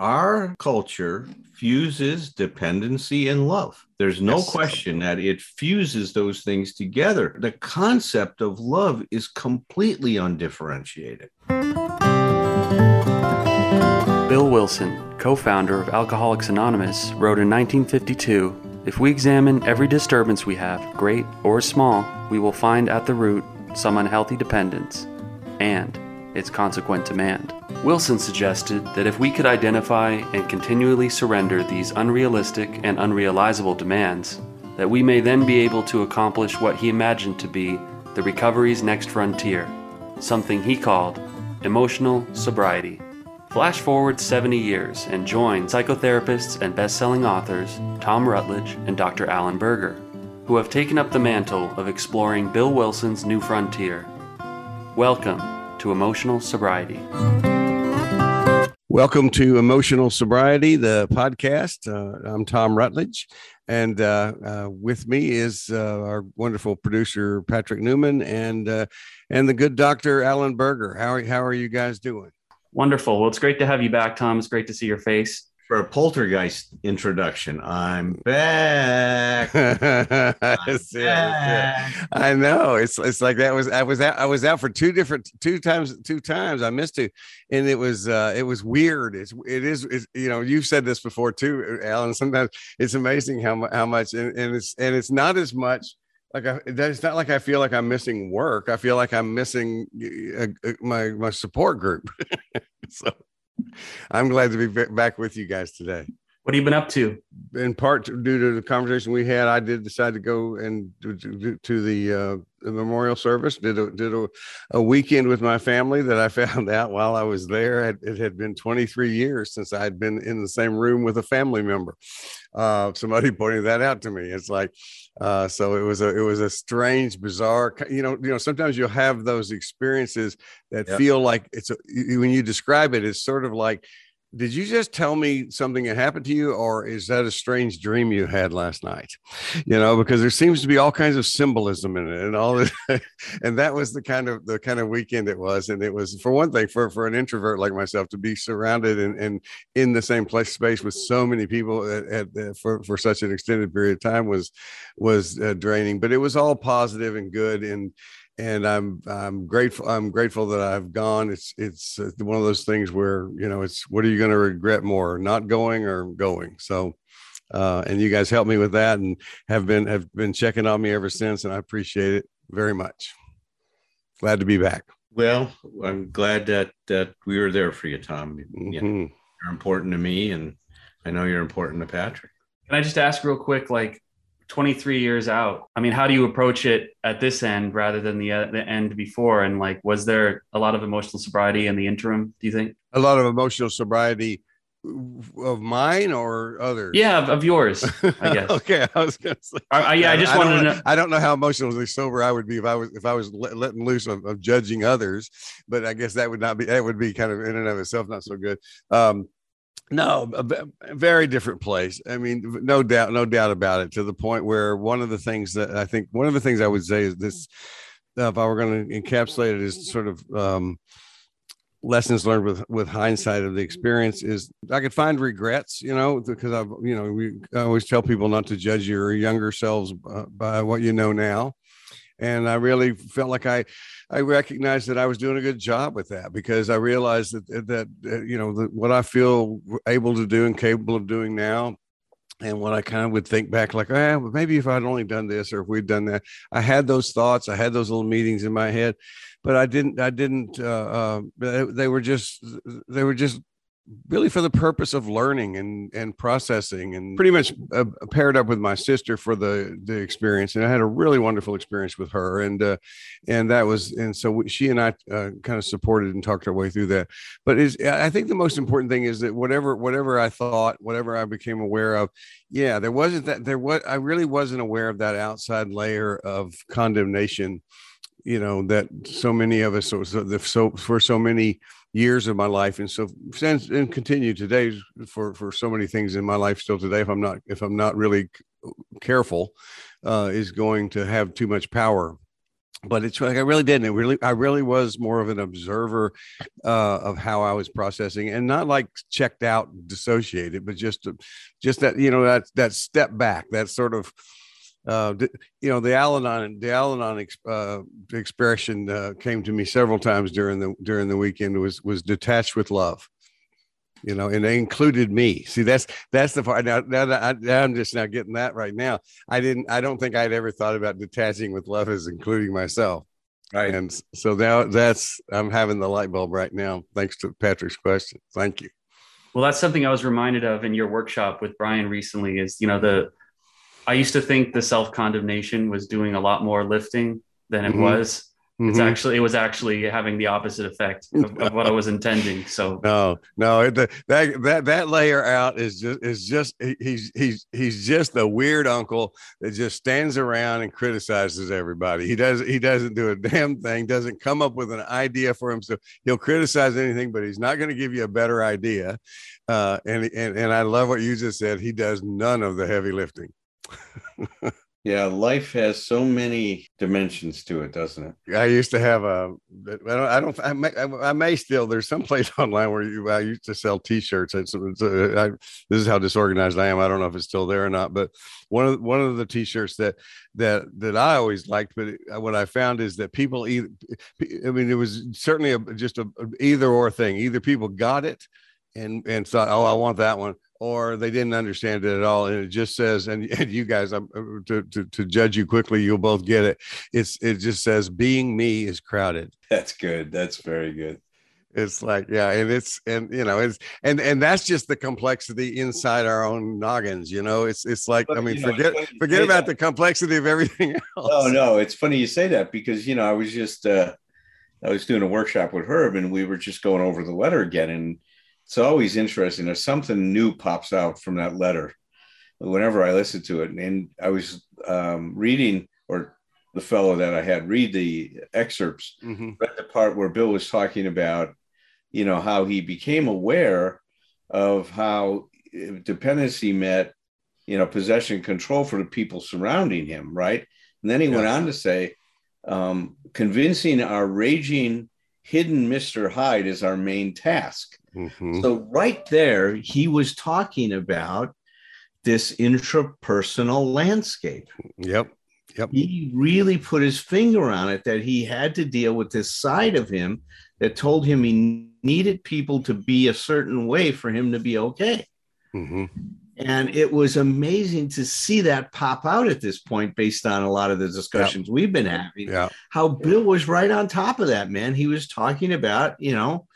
our culture fuses dependency and love. There's no yes. question that it fuses those things together. The concept of love is completely undifferentiated. Bill Wilson, co founder of Alcoholics Anonymous, wrote in 1952 If we examine every disturbance we have, great or small, we will find at the root some unhealthy dependence and its consequent demand. Wilson suggested that if we could identify and continually surrender these unrealistic and unrealizable demands, that we may then be able to accomplish what he imagined to be the recovery's next frontier, something he called emotional sobriety. Flash forward 70 years and join psychotherapists and best-selling authors Tom Rutledge and Dr. Alan Berger, who have taken up the mantle of exploring Bill Wilson's new frontier. Welcome to Emotional Sobriety. Welcome to Emotional Sobriety, the podcast. Uh, I'm Tom Rutledge, and uh, uh, with me is uh, our wonderful producer Patrick Newman and uh, and the good doctor Alan Berger. How are, how are you guys doing? Wonderful. Well, it's great to have you back, Tom. It's great to see your face for a poltergeist introduction. I'm back. I'm back. I know. It's it's like that was I was out I was out for two different two times two times. I missed it, and it was uh it was weird. It's it is it's, you know you've said this before too, Alan. Sometimes it's amazing how how much and, and it's and it's not as much like I, it's not like I feel like I'm missing work. I feel like I'm missing uh, uh, my my support group. so I'm glad to be back with you guys today. What have you been up to? In part due to the conversation we had, I did decide to go and to, to the, uh, the, memorial service. Did a, did a, a, weekend with my family that I found out while I was there. It had been 23 years since I had been in the same room with a family member. Uh, somebody pointed that out to me. It's like, uh, so it was a it was a strange, bizarre. You know, you know. Sometimes you'll have those experiences that yep. feel like it's a, when you describe it, it's sort of like did you just tell me something that happened to you or is that a strange dream you had last night? You know because there seems to be all kinds of symbolism in it and all this and that was the kind of the kind of weekend it was and it was for one thing for for an introvert like myself to be surrounded and, and in the same place space with so many people at, at, for for such an extended period of time was was uh, draining but it was all positive and good and and I'm I'm grateful I'm grateful that I've gone. It's it's uh, one of those things where you know it's what are you going to regret more, not going or going? So, uh, and you guys helped me with that and have been have been checking on me ever since, and I appreciate it very much. Glad to be back. Well, I'm glad that that we were there for you, Tom. Mm-hmm. You know, you're important to me, and I know you're important to Patrick. Can I just ask real quick, like 23 years out i mean how do you approach it at this end rather than the, uh, the end before? And like was there a lot of emotional sobriety in the interim do you think? A lot of emotional sobriety of mine or others? Yeah of, of yours i guess. Okay i was gonna say. I, yeah i just I wanted to know i don't know how emotionally sober i would be if i was if i was let, letting loose of, of judging others but i guess that would not be that would be kind of in and of itself not so good. Um no, a very different place. I mean, no doubt, no doubt about it. To the point where one of the things that I think one of the things I would say is this: if I were going to encapsulate it, is sort of um, lessons learned with with hindsight of the experience, is I could find regrets, you know, because I've you know we I always tell people not to judge your younger selves uh, by what you know now, and I really felt like I I recognized that I was doing a good job with that because I realized that that, that you know the, what I feel able to do and capable of doing now and what I kind of would think back, like, ah, well, maybe if I'd only done this or if we'd done that, I had those thoughts, I had those little meetings in my head, but I didn't, I didn't, uh, uh, they were just, they were just really for the purpose of learning and and processing and pretty much uh, paired up with my sister for the the experience. And i had a really wonderful experience with her. And uh, and that was and so she and i uh, kind of supported and talked our way through that. But is i think the most important thing is that whatever whatever i thought whatever i became aware of yeah there wasn't that there was i really wasn't aware of that outside layer of condemnation you know that so many of us so, so, so for so many years of my life and so since and continue today for for so many things in my life still today if i'm not if i'm not really careful uh, is going to have too much power but it's like I really didn't. It really, I really was more of an observer uh, of how I was processing, and not like checked out, dissociated, but just, just that you know that that step back, that sort of, uh, you know, the Al-Anon, the Al-Anon uh, expression uh, came to me several times during the during the weekend. Was was detached with love, you know, and they included me. See, that's that's the part. Now, now, I, now I'm just now getting that right now. I didn't. I don't think I'd ever thought about detaching with love as including myself. Right. And so now that's I'm having the light bulb right now, thanks to Patrick's question. Thank you. Well, that's something I was reminded of in your workshop with Brian recently. Is you know the I used to think the self condemnation was doing a lot more lifting than it mm-hmm. was it's mm-hmm. actually it was actually having the opposite effect of, of what I was intending. So no, no, the, that that that layer out is just is just he's he's he's just the weird uncle that just stands around and criticizes everybody. He does he doesn't do a damn thing. Doesn't come up with an idea for himself. He'll criticize anything, but he's not going to give you a better idea. Uh, and and and I love what you just said. He does none of the heavy lifting. Yeah, life has so many dimensions to it, doesn't it? I used to have a. I don't. I may, I may still. There's some place online where you. I used to sell T-shirts. Uh, this is how disorganized I am. I don't know if it's still there or not. But one of one of the T-shirts that that that I always liked, but what I found is that people either. I mean, it was certainly a, just a either or thing. Either people got it and and thought, oh, I want that one, or they didn't understand it at all. And it just says, and, and you guys, I'm uh, to, to, to judge you quickly, you'll both get it. It's it just says being me is crowded. That's good. That's very good. It's like, yeah, and it's and you know, it's and and that's just the complexity inside our own noggins, you know. It's it's like, but, I mean, you know, forget forget about that. the complexity of everything else. Oh no, it's funny you say that because you know, I was just uh I was doing a workshop with Herb and we were just going over the letter again and it's always interesting. There's something new pops out from that letter whenever I listen to it. And I was um, reading, or the fellow that I had read the excerpts, mm-hmm. read the part where Bill was talking about, you know, how he became aware of how dependency met, you know, possession control for the people surrounding him, right? And then he went on to say, um, convincing our raging hidden Mr. Hyde is our main task. Mm-hmm. So, right there, he was talking about this intrapersonal landscape. Yep. Yep. He really put his finger on it that he had to deal with this side of him that told him he needed people to be a certain way for him to be okay. Mm-hmm. And it was amazing to see that pop out at this point, based on a lot of the discussions yep. we've been having. Yeah. How Bill was right on top of that, man. He was talking about, you know,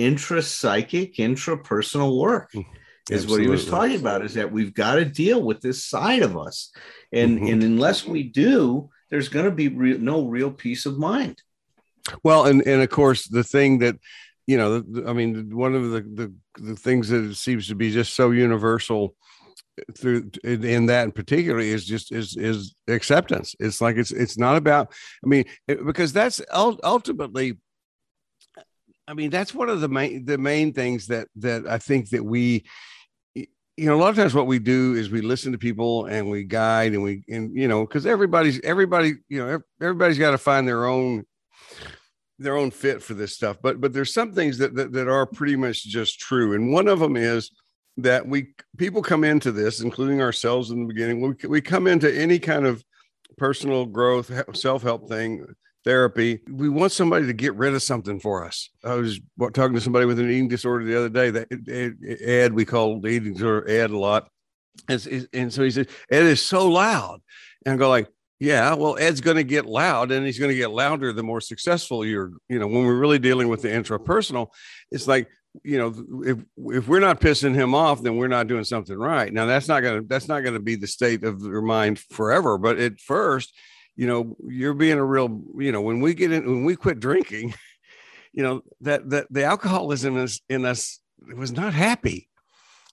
intrapsychic, intrapersonal work mm, is Absolutely. what he was talking about. Is that we've got to deal with this side of us, and mm-hmm. and unless we do, there's going to be re- no real peace of mind. Well, and and of course the thing that you know, I mean, one of the the, the things that seems to be just so universal through in, in that in particular is just is is acceptance it's like it's it's not about i mean because that's ultimately I mean, that's one of the main the main things that that I think that we you know a lot of times what we do is we listen to people and we guide and we and you know because everybody's everybody you know everybody's got to find their own their own fit for this stuff. But but there's some things that, that that are pretty much just true. And one of them is that we people come into this including ourselves in the beginning. We, we come into any kind of personal growth self-help thing therapy. We want somebody to get rid of something for us. I was talking to somebody with an eating disorder the other day. That Ed, we call the eating disorder Ed a lot, and, so he said Ed is so loud, and I go like, yeah, well, Ed's going to get loud, and he's going to get louder the more successful you're. You know, when we're really dealing with the intrapersonal, it's like you know if if we're not pissing him off then we're not doing something right now that's not going to that's not going to be the state of your mind forever but at first you know, you're being a real, you know, when we get in, when we quit drinking, you know, that, that the alcoholism is in us was not happy,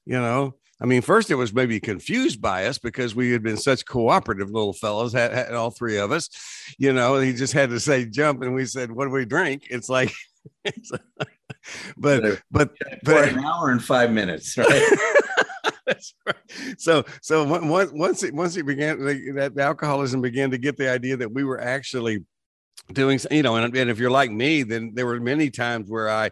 you know, I mean, first it was maybe confused by us because we had been such cooperative little fellows, had, had, all three of us. You know, he just had to say jump, and we said, "What do we drink?" It's like, it's, but but but an hour and five minutes, right? right. So so once once it once it began that the alcoholism began to get the idea that we were actually doing you know and, and if you're like me then there were many times where i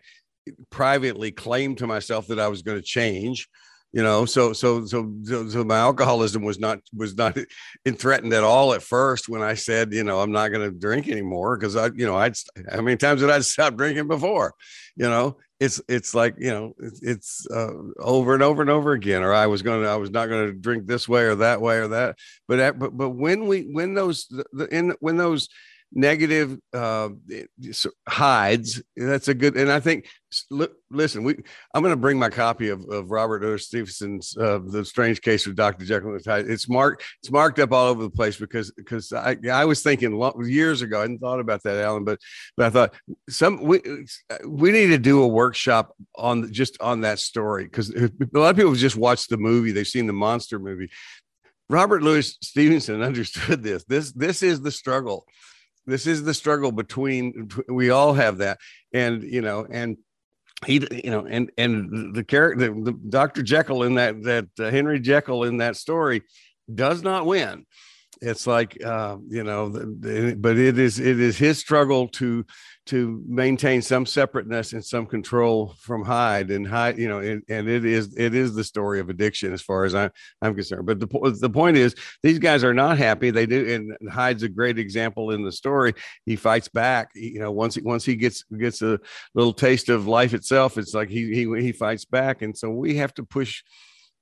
privately claimed to myself that i was going to change you know so, so so so so my alcoholism was not was not threatened at all at first when i said you know i'm not going to drink anymore because i you know i'd how many times did i stop drinking before you know it's it's like you know it's uh, over and over and over again or i was going to i was not going to drink this way or that way or that but but but when we when those the, in when those negative uh, hides. That's a good, and I think. Listen, we. I'm going to bring my copy of, of Robert Louis Stevenson's uh, "The Strange Case of Doctor Jekyll and Hyde." It's marked. It's marked up all over the place because because I I was thinking years ago. I hadn't thought about that, Alan, but but I thought some we we need to do a workshop on just on that story because a lot of people just watched the movie. They've seen the monster movie. Robert Louis Stevenson understood this. This this is the struggle this is the struggle between we all have that. And you know and he you know and and the character the, the dr jekyll in that that uh, henry jekyll in that story does not win it's like uh, you know but it is it is his struggle to to maintain some separateness and some control from Hyde and Hyde, you know, and, and it is it is the story of addiction as far as I'm I'm concerned. But the the point is these guys are not happy. They do, and Hyde's a great example in the story. He fights back. You know, once he once he gets gets a little taste of life itself, it's like he he he fights back, and so we have to push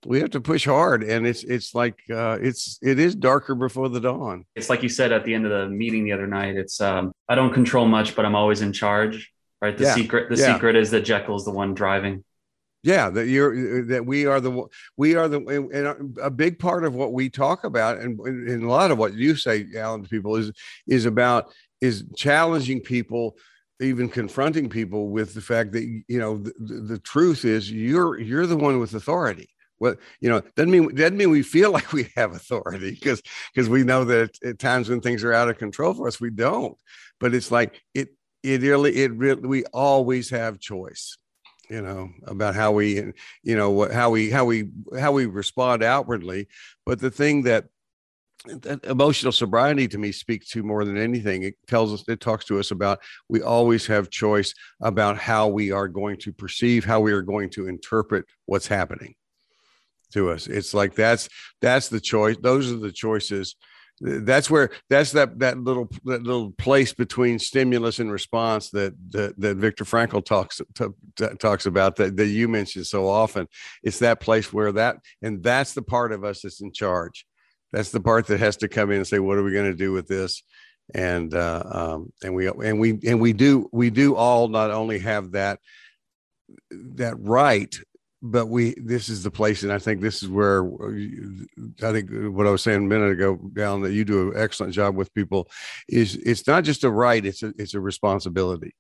we have to push hard and it's it's like uh, it's it is darker before the dawn it's like you said at the end of the meeting the other night it's um, i don't control much but i'm always in charge right the yeah. secret the yeah. secret is that jekyll is the one driving yeah that you're that we are the we are the and a big part of what we talk about and, and a lot of what you say alan to people is is about is challenging people even confronting people with the fact that you know the, the truth is you're you're the one with authority well, you know, doesn't mean doesn't mean we feel like we have authority because because we know that at times when things are out of control for us, we don't. But it's like it it really it really we always have choice you know about how we you know how we how we how we respond outwardly. But the thing that, that emotional sobriety to me speaks to more than anything. It tells us it talks to us about we always have choice about how we are going to perceive how we are going to interpret what's happening to us. It's like that's that's the choice. Those are the choices. That's where that's that that little that little place between stimulus and response that that, that Viktor Frankl talks to, to, talks about that that you mentioned so often. It's that place where that and that's the part of us that's in charge. That's the part that has to come in and say, what are we going to do with this? And uh, um, and we and we and we do we do all not only have that that right but we this is the place and i think this is where i think what i was saying a minute ago down that you do an excellent job with people is it's not just a right it's a it's a responsibility.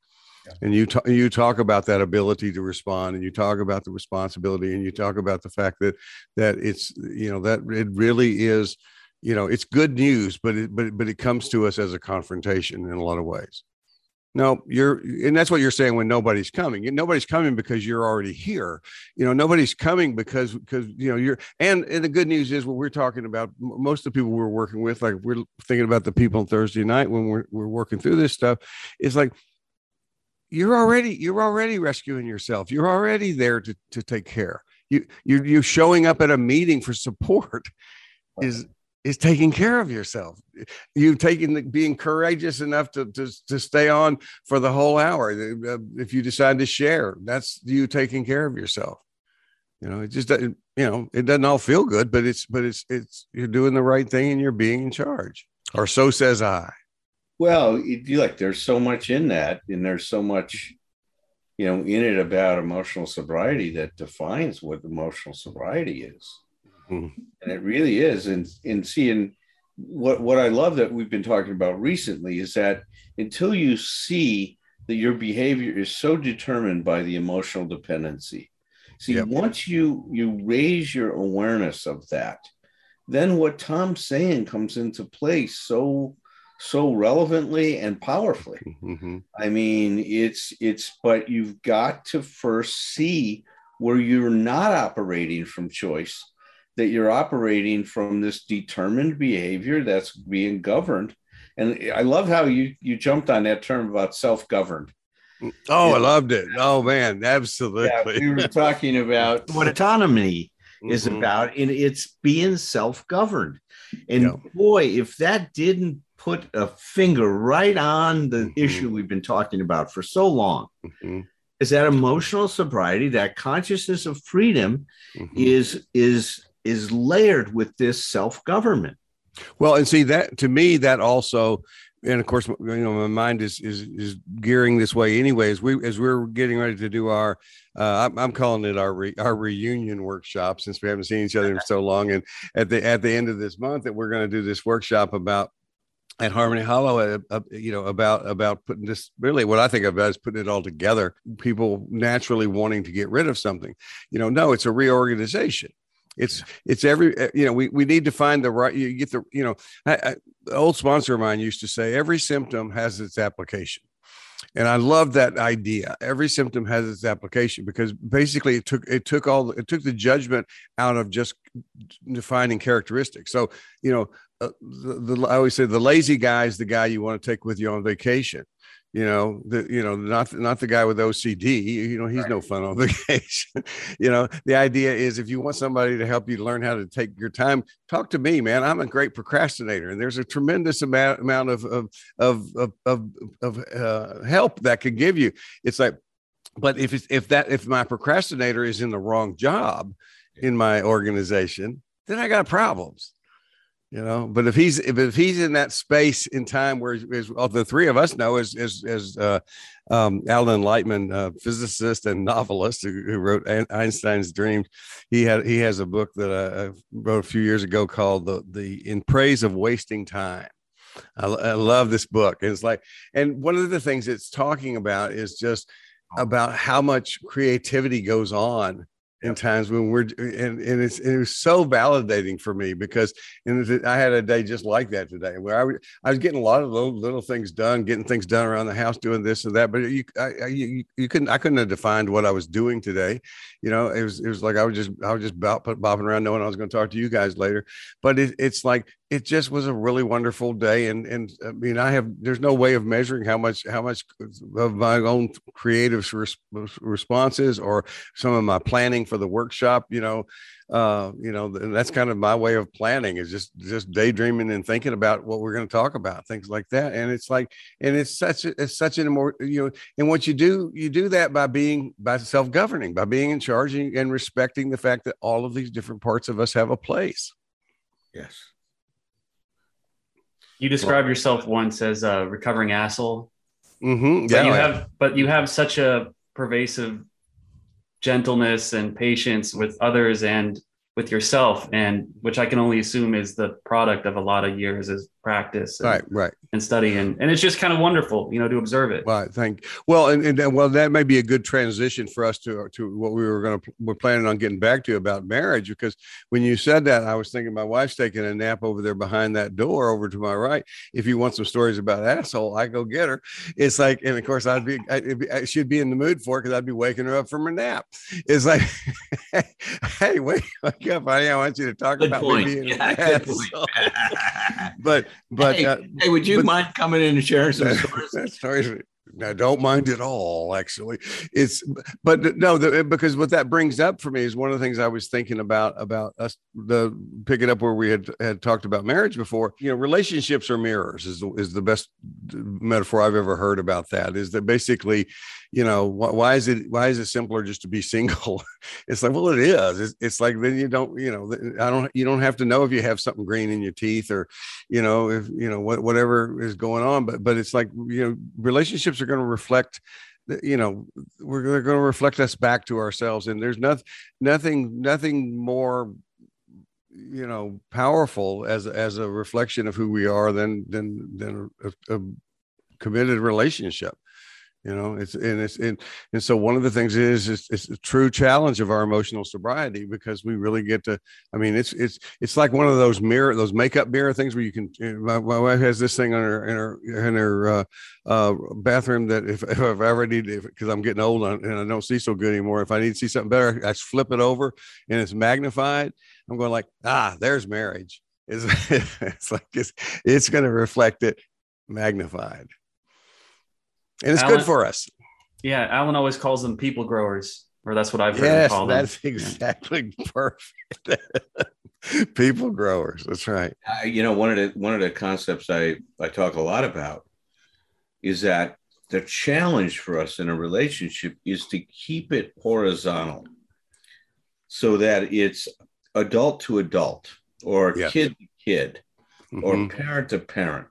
Yeah. and you talk you talk about that ability to respond and you talk about the responsibility and you talk about the fact that that it's you know that it really is you know it's good news but it but but it comes to us as a confrontation in a lot of ways no, you're, and that's what you're saying when nobody's coming. Nobody's coming because you're already here. You know, nobody's coming because because you know you're. And and the good news is what we're talking about. Most of the people we're working with, like we're thinking about the people on Thursday night when we're we're working through this stuff, is like you're already you're already rescuing yourself. You're already there to to take care. You you you're showing up at a meeting for support. Is is taking care of yourself. You've taken the, being courageous enough to, to, to stay on for the whole hour. If you decide to share, that's you taking care of yourself. You know, it just doesn't, you know, it doesn't all feel good, but it's, but it's, it's, you're doing the right thing and you're being in charge or so says I. Well, you like there's so much in that and there's so much, you know, in it about emotional sobriety that defines what emotional sobriety is mm. and it really is. And in seeing what what I love that we've been talking about recently is that until you see that your behavior is so determined by the emotional dependency, see yep. once you you raise your awareness of that, then what Tom's saying comes into place so so relevantly and powerfully. Mm-hmm. I mean, it's it's but you've got to first see where you're not operating from choice that you're operating from this determined behavior that's being governed And I love how you you jumped on that term about self-governed. Oh, yeah. I loved it. Oh man, absolutely. Yeah, we were talking about what autonomy is mm-hmm. about, and it's being self-governed. And yeah. boy, if that didn't put a finger right on the mm-hmm. issue we've been talking about for so long, mm-hmm. is that emotional sobriety, that consciousness of freedom, mm-hmm. is is is layered with this self-government. Well, and see that to me, that also and of course, you know, my mind is is is gearing this way. Anyways, we as we're getting ready to do our, uh, I'm, I'm calling it our re, our reunion workshop since we haven't seen each other in so long. And at the at the end of this month, that we're going to do this workshop about at Harmony Hollow, uh, uh, you know, about about putting this really what I think about is putting it all together. People naturally wanting to get rid of something, you know, no, it's a reorganization it's it's every eh, you know we, we need to find the right you get the you know I, I, the old sponsor of mine used to say every symptom has its application. And i love that idea. Every symptom has its application because basically it took it took all it took the judgment out of just defining characteristics. So you know uh, the, the, i always say the lazy guy is the guy you want to take with you on vacation. You know the you know not not the guy with ocd you know he's right. no fun on vacation. You know the idea is if you want somebody to help you learn how to take your time talk to me man. I'm a great procrastinator and there's a tremendous amount amount of of of of, of, of uh, help that can give you. It's like but if it's if that if my procrastinator is in the wrong job in my organization then i got problems you know. But if he's if, if he's in that space in time where as well, the three of us know as as, as uh, um, alan lightman uh, physicist and novelist who, who, wrote einstein's dreams he had he has a book that I, I, wrote a few years ago called the the in praise of wasting time. I, I love this book. And it's like and one of the things it's talking about is just about how much creativity goes on in times when we're uh, and, and it's and it was so validating for me because and I had a day just like that today where I, I was getting a lot of little, little things done, getting things done around the house, doing this and that. But you, I, you, you couldn't, I couldn't have defined what I was doing today. You know, it was, it was like I was just, I was just bopping around knowing I was going to talk to you guys later. But it, it's like it just was a really wonderful day and and i mean i have there's no way of measuring how much how much of my own creative res- responses or some of my planning for the workshop you know uh you know that's kind of my way of planning is just just daydreaming and thinking about what we're going to talk about things like that and it's like and it's such a, it's such an more you know and what you do you do that by being by self-governing by being in charge and respecting the fact that all of these different parts of us have a place. Yes you described yourself once as a recovering asshole. Mm-hmm. Yeah, but you have, but you have such a pervasive gentleness and patience with others and with yourself and which i can only assume is the product of a lot of years of practice and, right right and study and, and it's just kind of wonderful you know to observe it right thank well and, and well that may be a good transition for us to to what we were going to we're planning on getting back to about marriage because when you said that i was thinking my wife's taking a nap over there behind that door over to my right if you want some stories about asshole i go get her it's like and of course i'd be i, I should be in the mood for it because i'd be waking her up from her nap it's like hey wake up, honey. I want you to talk good about point. me being yeah, good point. but but hey, uh, hey would you but, mind coming in and sharing some stories? stories I don't mind at all, actually. It's but no, the, because what that brings up for me is one of the things I was thinking about about us the picking up where we had had talked about marriage before. You know, relationships are mirrors is is the best metaphor I've ever heard about that. Is that basically, you know, why, why is it why is it simpler just to be single? it's like, well, it is. It's, it's like then you don't, you know, I don't you don't have to know if you have something green in your teeth or, you know, if you know what whatever is going on. But but it's like you know, relationships are going to reflect you know we're they're going to reflect us back to ourselves and there's nothing nothing nothing more you know powerful as as a reflection of who we are than than than a, a committed relationship you know it's and it's and, and so one of the things is it's, it's a true challenge of our emotional sobriety because we really get to i mean it's it's it's like one of those mirror those makeup mirror things where you can my, my wife has this thing on her in her in her uh, uh, bathroom that if, if i've ever need because i'm getting old and i don't see so good anymore. If i need to see something better i just flip it over and it's magnified. I'm going like ah there's marriage. It's, it's like it's, it's going to reflect it magnified. And it's Alan- good for us. Yeah, Alan always calls them people growers, or that's what I've heard him Yes, call them. that's exactly perfect. People growers. That's right. Uh, you know, one of the one of the concepts I I talk a lot about is that the challenge for us in a relationship is to keep it horizontal, so that it's adult to adult, or Yes. kid to kid, or Mhm. parent to parent.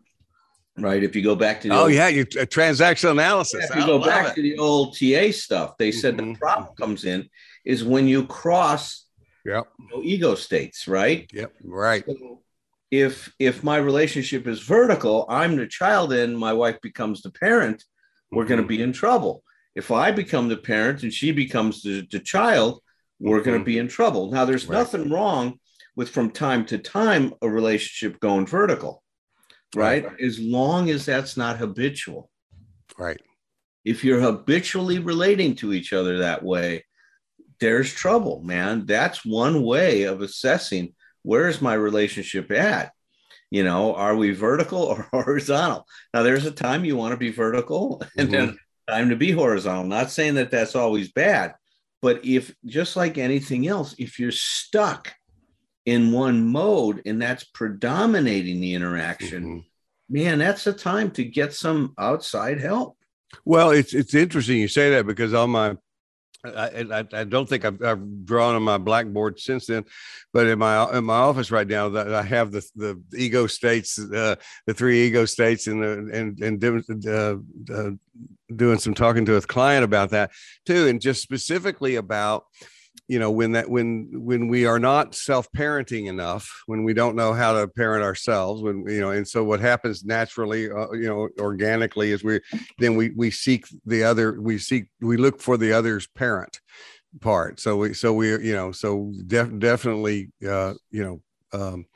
Right. If you go back to the Oh old- yeah, you uh, transactional analysis. if you go back it. to the old TA stuff, they said Mhm. the problem comes in is when you cross Yep. ego states, right? Yep. Right. So if if my relationship is vertical, I'm the child and my wife becomes the parent, we're going to be in trouble. If I become the parent and she becomes the, the child, we're going Mhm. to be in trouble. Now, there's Right. nothing wrong with from time to time a relationship going vertical, right? As long as that's not habitual. Right. If you're habitually relating to each other that way, there's trouble, man. That's one way of assessing where is my relationship at? You know, are we vertical or horizontal? Now, there's a time you want to be vertical and then mm-hmm. time to be horizontal. Not saying that that's always bad, but if just like anything else, if you're stuck in one mode and that's predominating the interaction, Mhm. man, that's a time to get some outside help. Well, it's it's interesting you say that because on my I, I, I don't think I've, I've drawn on my blackboard since then, but in my in my office right now that I have the the ego states, uh, the three ego states, and the and and uh, uh, doing some talking to a client about that too, and just specifically about you know when that when when we are not self-parenting enough when we don't know how to parent ourselves when you know and so what happens naturally uh, you know organically is we then we we seek the other we seek we look for the other's parent part. So we so we you know so def, definitely uh you know um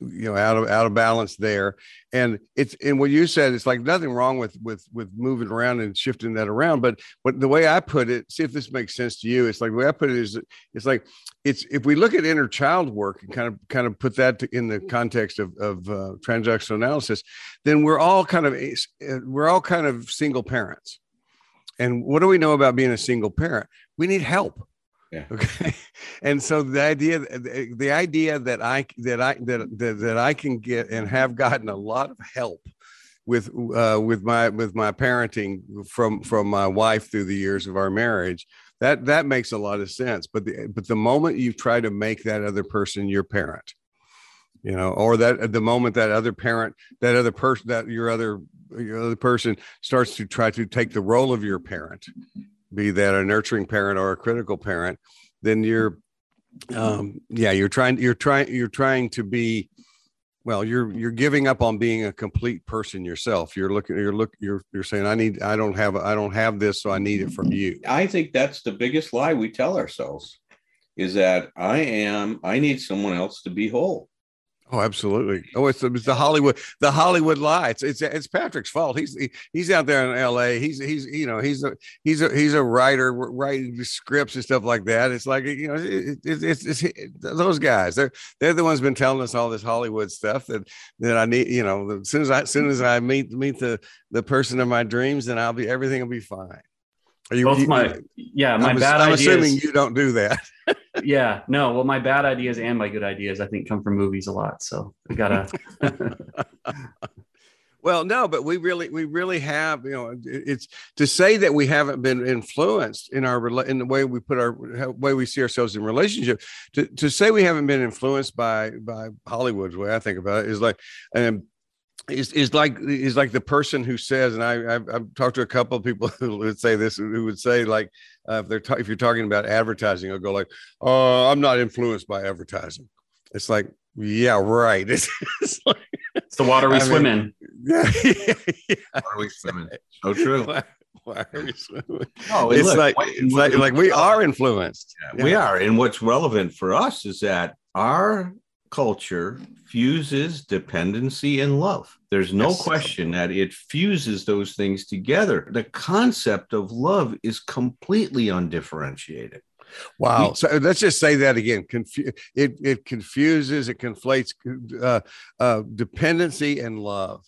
you know out of out of balance there. And it's and what you said it's like nothing wrong with with with moving around and shifting that around. But what the way i put it see if this makes sense to you it's like the way i put it is it's like it's if we look at inner child work and kind of kind of put that in the context of of uh, transactional analysis then we're all kind of uh, we're all kind of single parents. And what do we know about being a single parent? We need help Yeah. okay and so the idea the, the idea that i that i that, that that i can get and have gotten a lot of help with uh with my with my parenting from from my wife through the years of our marriage that that makes a lot of sense but the but the moment you try to make that other person your parent you know or that at the moment that other parent that other person that your other your other person starts to try to take the role of your parent be that a nurturing parent or a critical parent then you're um yeah you're trying you're trying you're trying to be well you're you're giving up on being a complete person yourself you're looking you're look you're you're saying i need i don't have i don't have this so i need it from you I think that's the biggest lie we tell ourselves is that I am, I need someone else to be whole. Oh, absolutely. Oh, it's the, it's the Hollywood, the Hollywood lie. It's it's it's Patrick's fault. He's he, he's out there in L.A. He's he's you know he's a he's a he's a writer writing scripts and stuff like that. It's like you know it, it, it's, it's those guys. They're they're the ones been telling us all this Hollywood stuff that that I need. You know, as soon as I as soon as I meet meet the the person of my dreams, then I'll be everything will be fine. Are you, Both you- my yeah, my I'm, bad I'm ideas. assuming you don't do that. yeah, no. Well, my bad ideas and my good ideas, I think, come from movies a lot. So we gotta. Well, no, but we really, we really have, you know, it's to say that we haven't been influenced in our in the way we put our how- way we see ourselves in relationship. To to say we haven't been influenced by by Hollywood's way I think about it is like, um, is is like is like the person who says, and I I've, I've talked to a couple of people who would say this, who would say like, uh, if they're ta- if you're talking about advertising, they'll go like, oh, I'm not influenced by advertising. It's like, yeah, right. It's, it's like, it's the water we I mean- swim in. yeah, yeah. Are we swimming? So true. Why, why are we swimming? No, It's look, like what- it's like like we are influenced. Yeah, We are. And what's relevant for us is that our culture fuses dependency and love. There's no Yes. question that it fuses those things together. The concept of love is completely undifferentiated. Wow. So let's just say that again. Confu- it it confuses, it conflates uh, uh, dependency and love.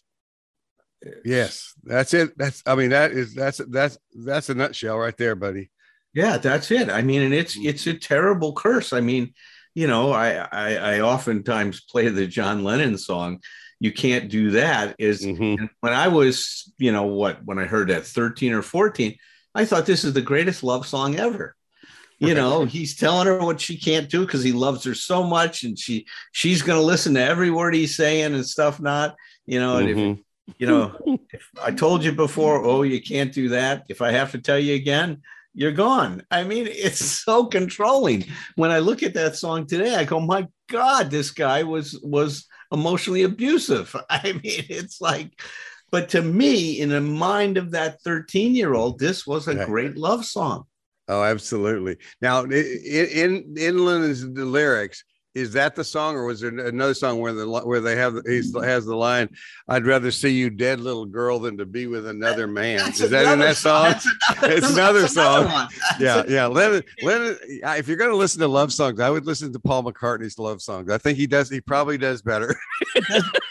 Yes, that's it. That's I mean that is that's that's that's a nutshell right there, buddy. Yeah, that's it. I mean, and it's it's a terrible curse. I mean, you know, I I, I oftentimes play the John Lennon song. You can't do that. Is Mhm. when I was, you know, what when I heard that 13 or 14, I thought this is the greatest love song ever. You know, he's telling her what she can't do because he loves her so much, and she she's going to listen to every word he's saying and stuff. Not, you know, and if you know, if I told you before, oh, you can't do that. If I have to tell you again, you're gone. I mean, it's so controlling. When I look at that song today, I go, my God, this guy was was emotionally abusive. I mean, it's like, but to me, in the mind of that 13 year old, this was a great love song. Oh, absolutely. Now, in in Lennon's the lyrics, is that the song, or was there another song where the where they have he has the line, "I'd rather see you dead, little girl, than to be with another man"? That's is that in that song? That's another, It's another that's song. one. yeah, yeah. Lennon, Lennon. uh, If you're going to listen to love songs, I would listen to Paul McCartney's love songs. I think he does. He probably does better.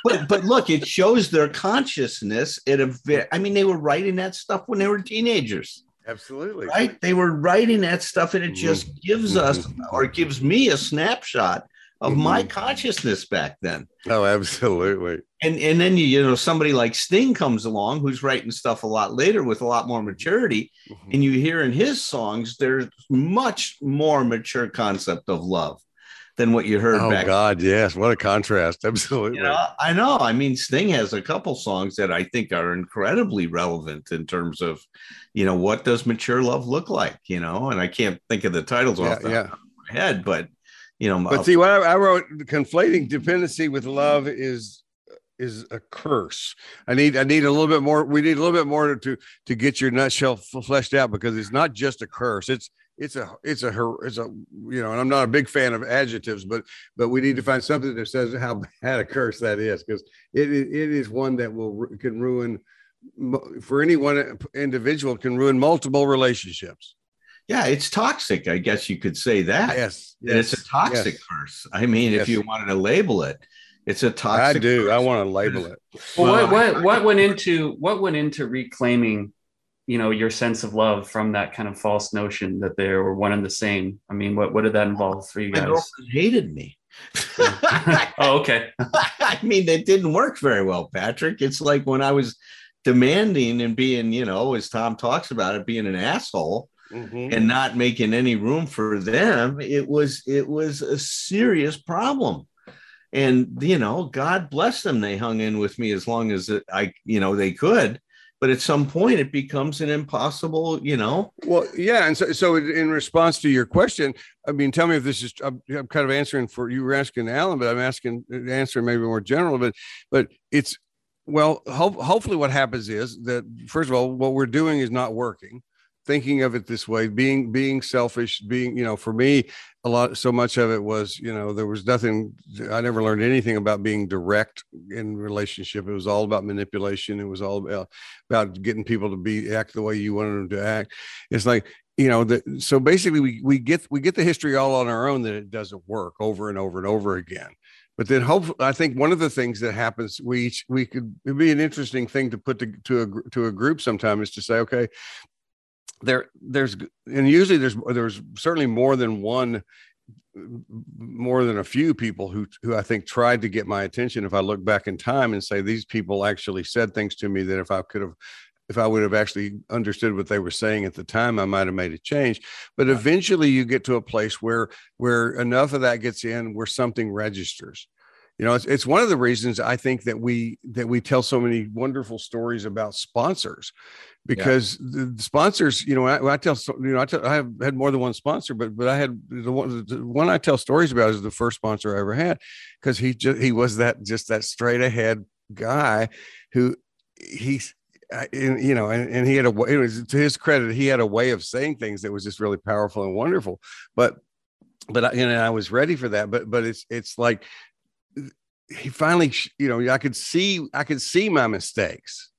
but but look, it shows their consciousness at a I mean, they were writing that stuff when they were teenagers, Absolutely. right? They were writing that stuff, and it just gives us or gives me a snapshot of my mm-hmm. consciousness back then. Oh, absolutely. And and then you, you know somebody like Sting comes along who's writing stuff a lot later with a lot more maturity, mm-hmm. and you hear in his songs there's much more mature concept of love than what you heard Oh back God, yes. What a contrast. Absolutely. You know, I know. I mean, Sting has a couple songs that I think are incredibly relevant in terms of, you know, what does mature love look like? You know, and I can't think of the titles yeah, off the yeah. top of my head, but you know, But see, what I, I wrote, conflating dependency with love is is a curse. I need I need a little bit more. We need a little bit more to to get your nutshell fleshed out because it's not just a curse. It's it's a it's a it's a you know. And I'm not a big fan of adjectives, but but we need to find something that says how bad a curse that is because it it is one that will can ruin for any one individual can ruin multiple relationships. Yeah, it's toxic. I guess you could say that. Yes, And it's a toxic yes. curse. I mean, Yes. if you wanted to label it, it's a toxic. I do. I want to label it. Well, Well, what, what what went into what went into reclaiming, you know, your sense of love from that kind of false notion that they were one and the same? I mean, what what did that involve for you My guys? girlfriend hated me. oh, okay. I mean, it didn't work very well, Patrick. It's like when I was demanding and being, you know, as Tom talks about it, being an asshole Mhm. and not making any room for them. It was it was a serious problem. And you know, God bless them. They hung in with me as long as I, you know, they could. But at some point, it becomes an impossible, you know. Well, yeah, and so so in response to your question, I mean, tell me if this is I'm, I'm kind of answering for you were asking Alan, but I'm asking answering maybe more general, but but it's well, ho- hopefully what happens is that first of all, what we're doing is not working. Thinking of it this way, being being selfish, being you know, for me, a lot so much of it was you know there was nothing. I never learned anything about being direct in relationship. It was all about manipulation. It was all about about getting people to be act the way you wanted them to act. It's like you know that so basically we we get we get the history all on our own that it doesn't work over and over and over again but then hope i think one of the things that happens we each we could it'd be an interesting thing to put to, to a to a group sometime is to say okay there there's and usually there's there's certainly more than one more than a few people who who I think tried to get my attention if I look back in time and say these people actually said things to me that if I could have if I would have actually understood what they were saying at the time, I might have made a change. But eventually you get to a place where where enough of that gets in where something registers. You know, it's, it's one of the reasons I think that we that we tell so many wonderful stories about sponsors because the, the sponsors, you know, I, I tell, you know, I, tell, I have had more than one sponsor, but but I had the one, the one I tell stories about is the first sponsor I ever had because he just he was that just that straight ahead guy who he's uh, and, you know, and, and he had a way, it was to his credit, he had a way of saying things that was just really powerful and wonderful. But, but I, you know, I was ready for that. But, but it's, it's like he finally, you know, I could see, I could see my mistakes.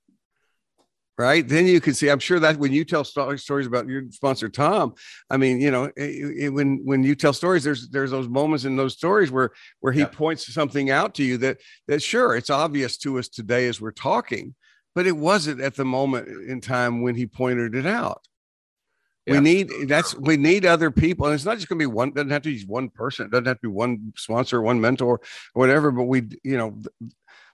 Right. Then you can see, I'm sure that when you tell stories about your sponsor, Tom, I mean, you know, it, it- when, when you tell stories, there's, there's those moments in those stories where, where he Yeah. points something out to you that, that sure, it's obvious to us today as we're talking, but it wasn't at the moment in time when he pointed it out. Yeah. We need that's we need other people, and it's not just going to be one. Doesn't have to be one person. It doesn't have to be one sponsor, one mentor, whatever. But we, you know,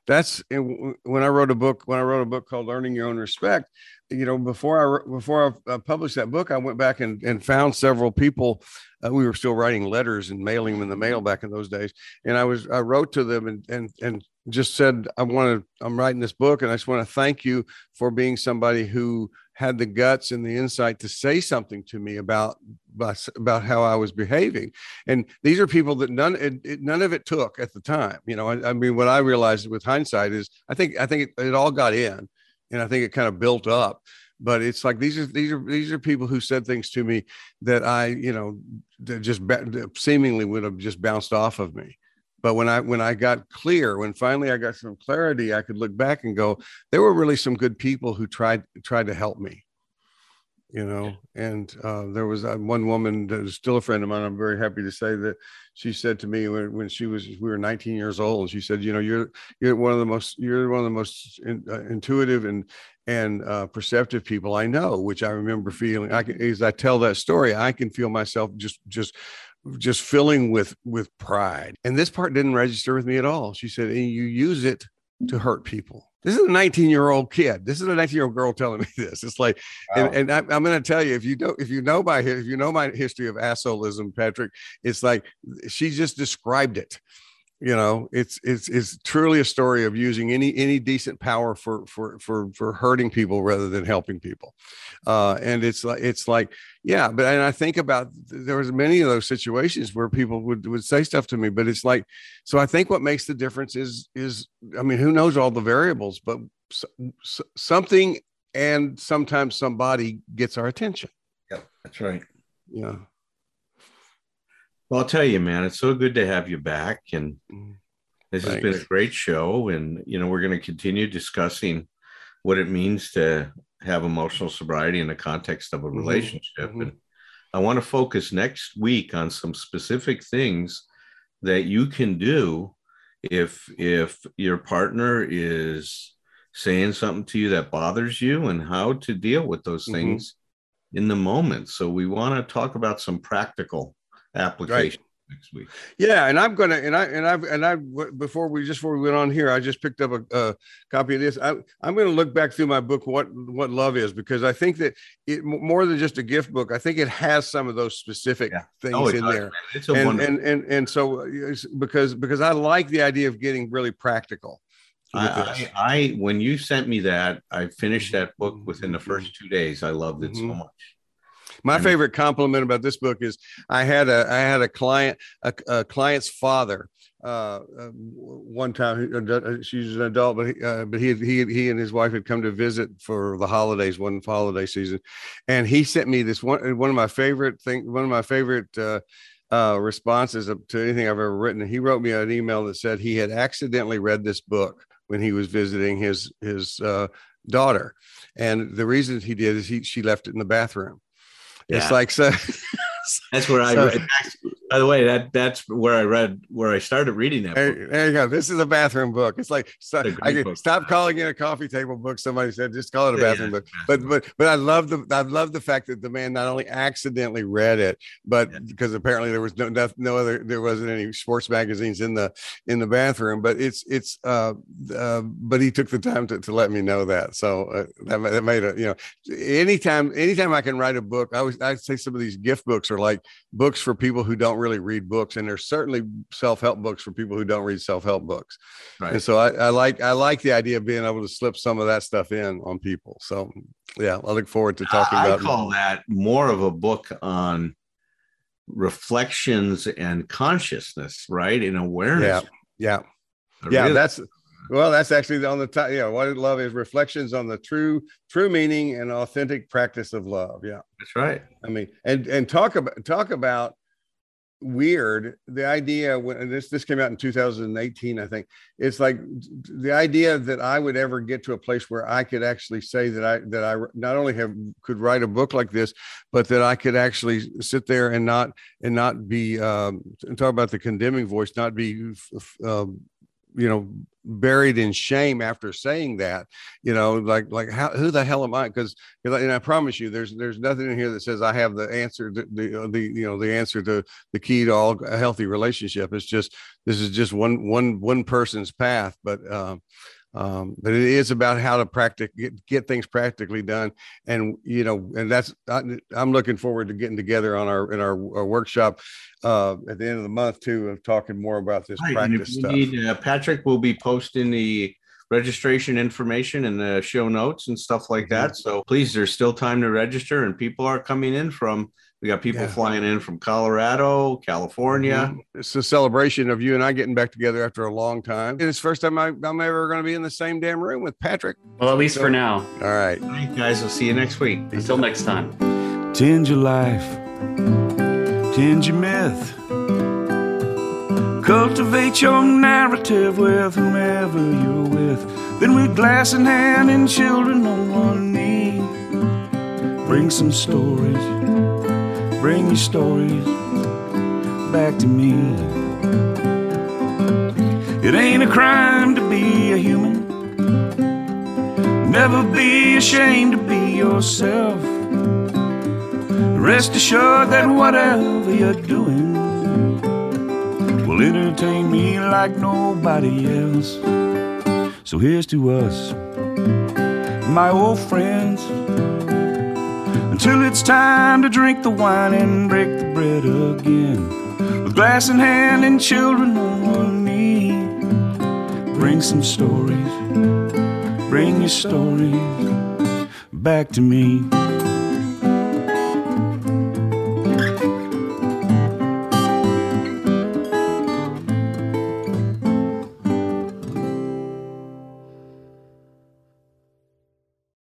that's when I wrote a book. When I wrote a book called "Earning Your Own Respect," you know, before I before I uh, published that book, I went back and, and found several people. Uh, we were still writing letters and mailing them in the mail back in those days, and I was I wrote to them and and and just said I want to. I'm writing this book, and I just want to thank you for being somebody who had the guts and the insight to say something to me about about how I was behaving. And these are people that none it, it, none of it took at the time. You know, I, I, mean, what I realized with hindsight is I think I think it, it all got in, and I think it kind of built up. But it's like these are these are these are people who said things to me that I you know that just seemingly would have just bounced off of me but when i when i got clear when finally i got some clarity i could look back and go there were really some good people who tried tried to help me you know? And uh, there was uh, one woman that is still a friend of mine i'm very happy to say that she said to me when, when she was we were 19 years old she said you know you're you're one of the most you're one of the most in, uh, intuitive and and uh, perceptive people i know which i remember feeling i can as i tell that story i can feel myself just just just filling with with pride. And this part didn't register with me at all. She said and you use it to hurt people. This is a 19 year old kid. This is a 19 year old girl telling me this. It's like wow. and, and I, am going to tell you if you don't if you know my if you know my history of assholism patrick it's like she just described it you know it's it's it's truly a story of using any any decent power for for for for hurting people rather than helping people. Uh and it's like it's like yeah but and i think about there was many of those situations where people would would say stuff to me but it's like so i think what makes the difference is is i mean who knows all the variables but something and sometimes somebody gets our attention. Yeah that's right. Yeah well, I'll tell you, man, it's so good to have you back. And mm, this Thanks. has been a great show. And, you know, we're going to continue discussing what it means to have emotional sobriety in the context of a mm-hmm. relationship. Mm-hmm. And I want to focus next week on some specific things that you can do if if your partner is saying something to you that bothers you and how to deal with those mm-hmm. things in the moment. So we want to talk about some practical application. Right. Next week. Yeah, and I'm gonna and I and I've and I before we just before we went on here, I just picked up a, a copy of this. I, I'm going to look back through my book, what what love is, because I think that it more than just a gift book. I think it has some of those specific yeah. things oh, in there. It's a and, and and and so uh, because because I like the idea of getting really practical. I, I, I, when you sent me that, I finished mm-hmm. that book within the first mm-hmm. two days. I loved it mm-hmm. so much. My favorite compliment about this book is I had a I had a client a, a client's father uh, uh, one time uh, she's an adult but he, uh, but he he he and his wife had come to visit for the holidays one holiday season and he sent me this one one of my favorite thing one of my favorite uh, uh, responses to anything I've ever written. He wrote me an email that said he had accidentally read this book when he was visiting his his uh, daughter, and the reason he did is he she left it in the bathroom. Yeah. It's like so. That's where I so, read. By the way, that that's where I read where I started reading that. There, there you go. This is a bathroom book. It's like so, I book. stop calling it a coffee table book. Somebody said just call it a bathroom yeah, book. But but but I love the I love the fact that the man not only accidentally read it, but yeah. because apparently there was no no other there wasn't any sports magazines in the in the bathroom. But it's it's uh, uh but he took the time to, to let me know that. So uh, that, that made a you know anytime anytime I can write a book, I always I say some of these gift books are like books for people who don't really read books, and there's certainly self-help books for people who don't read self-help books. Right. And so I, I like I like the idea of being able to slip some of that stuff in on people. So yeah, I look forward to talking I, about. I call that more of a book on reflections and consciousness, right? In awareness. Yeah, yeah, yeah. That's well, that's actually on the top. Yeah, what love is reflections on the true, true meaning and authentic practice of love. Yeah, that's right. I mean, and and talk about talk about weird. The idea when this this came out in 2018, I think it's like the idea that I would ever get to a place where I could actually say that I that I not only have could write a book like this, but that I could actually sit there and not and not be um, and talk about the condemning voice, not be um, you know buried in shame after saying that you know like like how who the hell am i? Because and i promise you there's there's nothing in here that says i have the answer to the the you know the answer to the key to all a healthy relationship. It's just this is just one one one person's path. But um um, but it is about how to practice get, get things practically done and you know and that's I, am looking forward to getting together on our in our, our workshop uh, at the end of the month too of talking more about this right. practice stuff need, uh, patrick will be posting the registration information in the show notes and stuff like mm-hmm. that so please there's still time to register and people are coming in from we got people yeah. flying in from Colorado, California. Mm-hmm. It's a celebration of you and I getting back together after a long time. And it's the first time I, am ever going to be in the same damn room with Patrick. Well, at least so, for now. All right. All right, guys. We'll see you next week. Until next time. Tend your life, tend your myth. Cultivate your narrative with whomever you're with. Then with glass in hand and children on one knee, bring some stories Bring your stories back to me. It ain't a crime to be a human. Never be ashamed to be yourself. Rest assured that whatever you're doing will entertain me like nobody else. So here's to us, my old friends until it's time to drink the wine and break the bread again. With glass in hand and children on one knee. Bring some stories, bring your stories back to me.